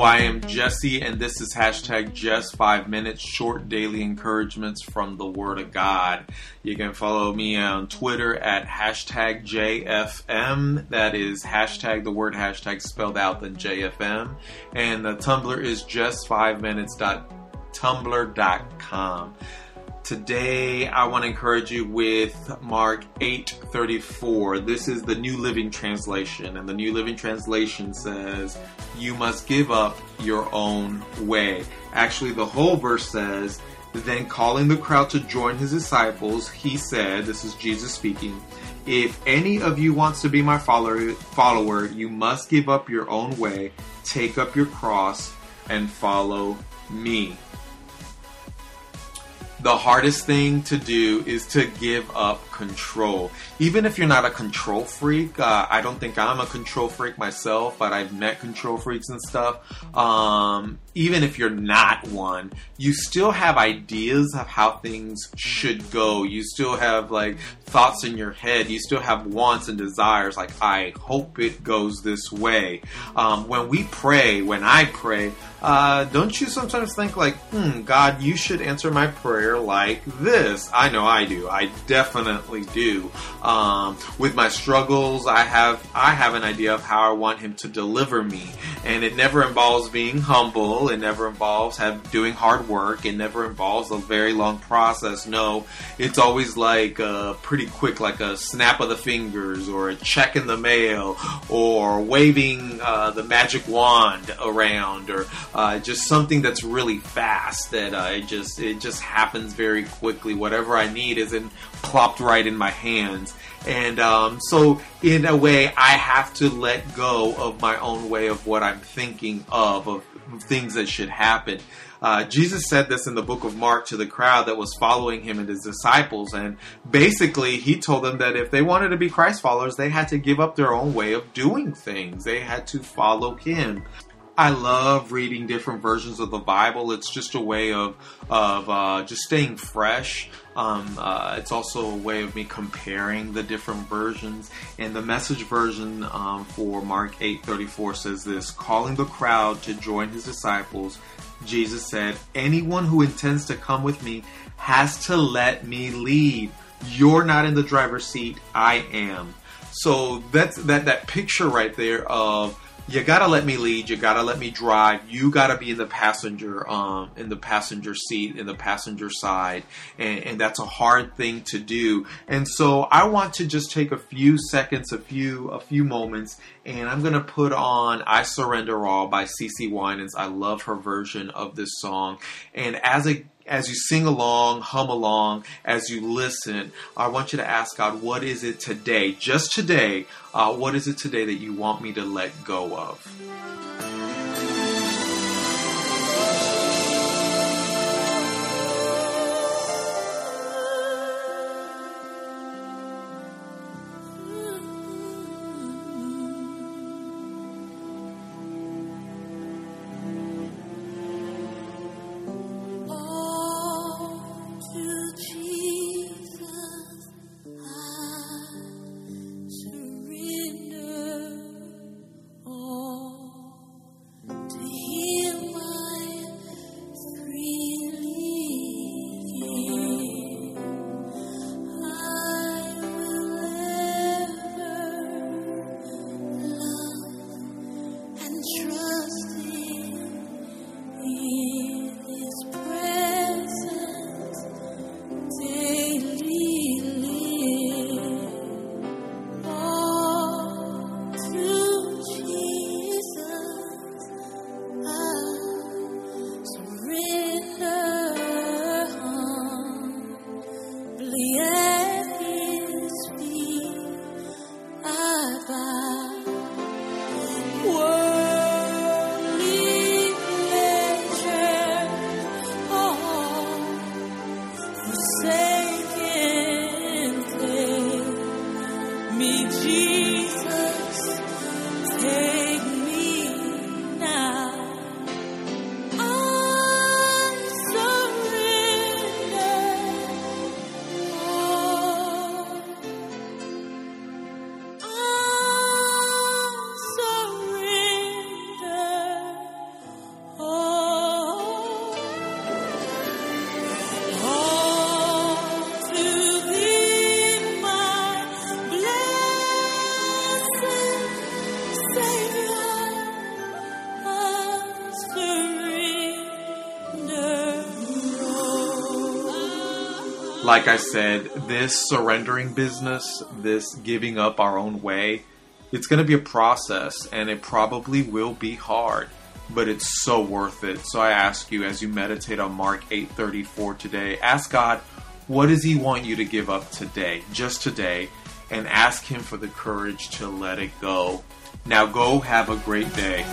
I am Jesse, and this is hashtag just five minutes short daily encouragements from the Word of God. You can follow me on Twitter at hashtag JFM. That is hashtag the word hashtag spelled out the JFM. And the Tumblr is just five minutes.tumblr.com. Today, I want to encourage you with Mark 8:34. This is the New Living Translation, and the New Living Translation says, "You must give up your own way." Actually, the whole verse says, "Then calling the crowd to join his disciples, he said, this is Jesus speaking, if any of you wants to be my follower, follower, you must give up your own way, take up your cross, and follow me." The hardest thing to do is to give up control. Even if you're not a control freak, uh, I don't think I'm a control freak myself, but I've met control freaks and stuff. Um, even if you're not one, you still have ideas of how things should go. You still have like thoughts in your head. You still have wants and desires. Like, I hope it goes this way. Um, when we pray, when I pray, uh, don't you sometimes think like, hmm, God, you should answer my prayer like this? I know I do. I definitely do. Um, with my struggles, I have I have an idea of how I want Him to deliver me, and it never involves being humble. It never involves have doing hard work. It never involves a very long process. No, it's always like uh, pretty quick, like a snap of the fingers, or a check in the mail, or waving uh, the magic wand around, or uh, just something that's really fast that uh, it just it just happens very quickly. Whatever I need isn't plopped right in my hands, and um, so in a way, I have to let go of my own way of what I'm thinking of of things that should happen. Uh, Jesus said this in the book of Mark to the crowd that was following him and his disciples. And basically, he told them that if they wanted to be Christ followers, they had to give up their own way of doing things, they had to follow him. I love reading different versions of the Bible. It's just a way of of uh, just staying fresh. Um, uh, it's also a way of me comparing the different versions. And the message version um, for Mark eight thirty four says this: calling the crowd to join his disciples, Jesus said, "Anyone who intends to come with me has to let me lead. You're not in the driver's seat. I am." So that's that that picture right there of you gotta let me lead. You gotta let me drive. You gotta be in the passenger, um, in the passenger seat, in the passenger side, and, and that's a hard thing to do. And so I want to just take a few seconds, a few, a few moments, and I'm gonna put on "I Surrender All" by CeCe Winans. I love her version of this song, and as a as you sing along, hum along, as you listen, I want you to ask God, what is it today, just today, uh, what is it today that you want me to let go of? Like I said, this surrendering business, this giving up our own way, it's going to be a process and it probably will be hard, but it's so worth it. So I ask you as you meditate on Mark 8:34 today, ask God, what does he want you to give up today, just today, and ask him for the courage to let it go. Now go have a great day.